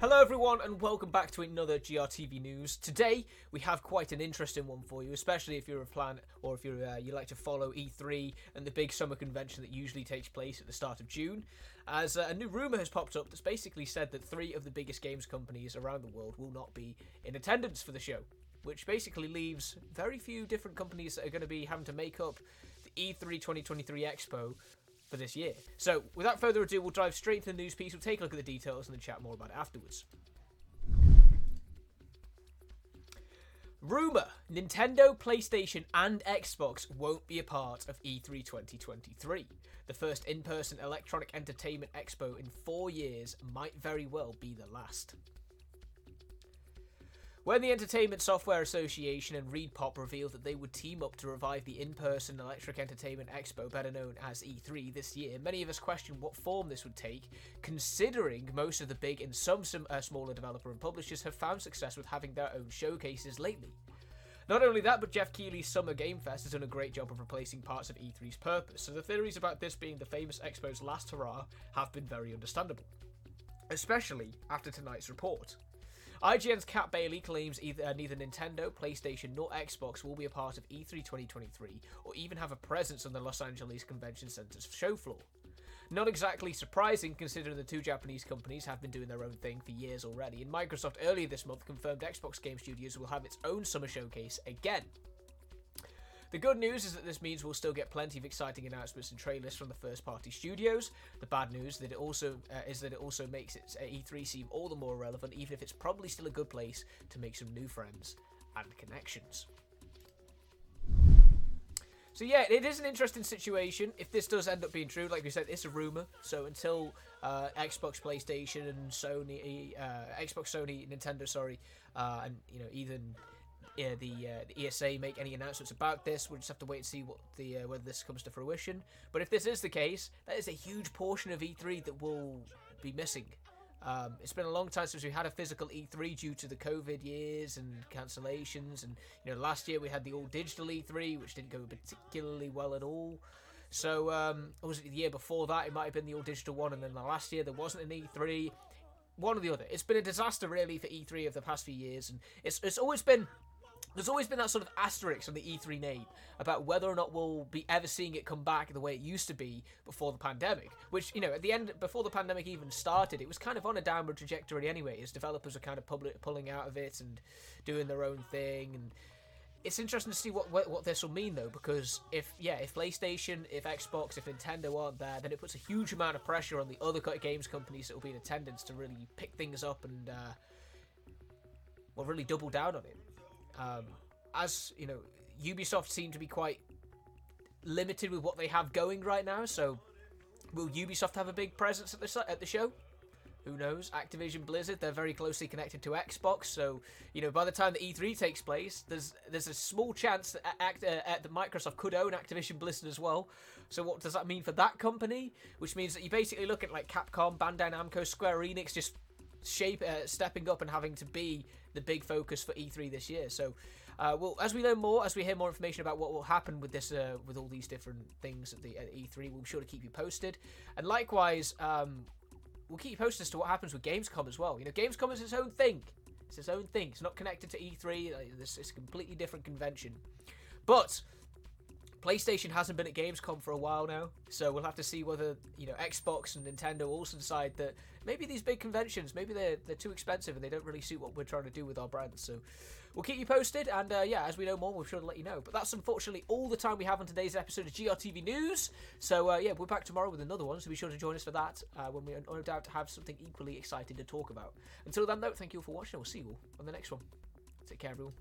Hello, everyone, and welcome back to another GRTV news. Today, we have quite an interesting one for you, especially if you're a fan or if you're uh, you like to follow E3 and the big summer convention that usually takes place at the start of June. As uh, a new rumor has popped up that's basically said that three of the biggest games companies around the world will not be in attendance for the show, which basically leaves very few different companies that are going to be having to make up the E3 2023 Expo for this year. So, without further ado, we'll dive straight into the news piece. We'll take a look at the details and then chat more about it afterwards. Rumor Nintendo, PlayStation, and Xbox won't be a part of E E3 2023. The first in person electronic entertainment expo in four years might very well be the last. When the Entertainment Software Association and ReedPop revealed that they would team up to revive the in person Electric Entertainment Expo, better known as E3, this year, many of us questioned what form this would take, considering most of the big and some, some uh, smaller developer and publishers have found success with having their own showcases lately. Not only that, but Geoff Keighley's Summer Game Fest has done a great job of replacing parts of E3's purpose, so the theories about this being the famous Expo's last hurrah have been very understandable. Especially after tonight's report. IGN's Kat Bailey claims either uh, neither Nintendo, PlayStation, nor Xbox will be a part of E E3 2023 or even have a presence on the Los Angeles Convention Center's show floor. Not exactly surprising considering the two Japanese companies have been doing their own thing for years already, and Microsoft earlier this month confirmed Xbox Game Studios will have its own summer showcase again. The good news is that this means we'll still get plenty of exciting announcements and trailers from the first-party studios. The bad news that it also uh, is that it also makes its uh, E3 seem all the more relevant, even if it's probably still a good place to make some new friends and connections. So yeah, it is an interesting situation. If this does end up being true, like we said, it's a rumor. So until uh, Xbox, PlayStation, and Sony, uh, Xbox, Sony, Nintendo, sorry, uh, and you know even uh, the uh, the ESA make any announcements about this, we'll just have to wait and see what the uh, whether this comes to fruition. But if this is the case, that is a huge portion of E3 that will be missing. Um, it's been a long time since we had a physical E3 due to the COVID years and cancellations. And you know, last year we had the all digital E3, which didn't go particularly well at all. So, um, or was it the year before that? It might have been the all digital one, and then the last year there wasn't an E3. One or the other. It's been a disaster really for E3 of the past few years, and it's it's always been there's always been that sort of asterisk on the E3 name about whether or not we'll be ever seeing it come back the way it used to be before the pandemic. Which, you know, at the end, before the pandemic even started, it was kind of on a downward trajectory anyway, as developers were kind of public, pulling out of it and doing their own thing. And it's interesting to see what, what what this will mean though, because if yeah, if PlayStation, if Xbox, if Nintendo aren't there, then it puts a huge amount of pressure on the other games companies that will be in attendance to really pick things up and uh, well, really double down on it. Um, as you know, Ubisoft seem to be quite limited with what they have going right now. So, will Ubisoft have a big presence at the at the show? Who knows? Activision Blizzard, they're very closely connected to Xbox, so you know by the time the E3 takes place, there's there's a small chance that, Act, uh, uh, that Microsoft could own Activision Blizzard as well. So what does that mean for that company? Which means that you basically look at like Capcom, Bandai Namco, Square Enix just shape uh, stepping up and having to be the big focus for E3 this year. So, uh, well, as we learn more, as we hear more information about what will happen with this, uh, with all these different things at the at E3, we'll be sure to keep you posted. And likewise, um, we'll keep you posted as to what happens with Gamescom as well. You know, Gamescom is its own thing. It's its own thing. It's not connected to E3. like, This it's a completely different convention. But PlayStation hasn't been at Gamescom for a while now, so we'll have to see whether you know Xbox and Nintendo also decide that maybe these big conventions, maybe they're they're too expensive and they don't really suit what we're trying to do with our brands. So we'll keep you posted, and uh, yeah, as we know more, we'll sure to let you know. But that's unfortunately all the time we have on today's episode of GRTV News. So uh, yeah, we're back tomorrow with another one, so be sure to join us for that uh, when we no doubt have something equally exciting to talk about. Until then, though, thank you all for watching. We'll see you all on the next one. Take care, everyone.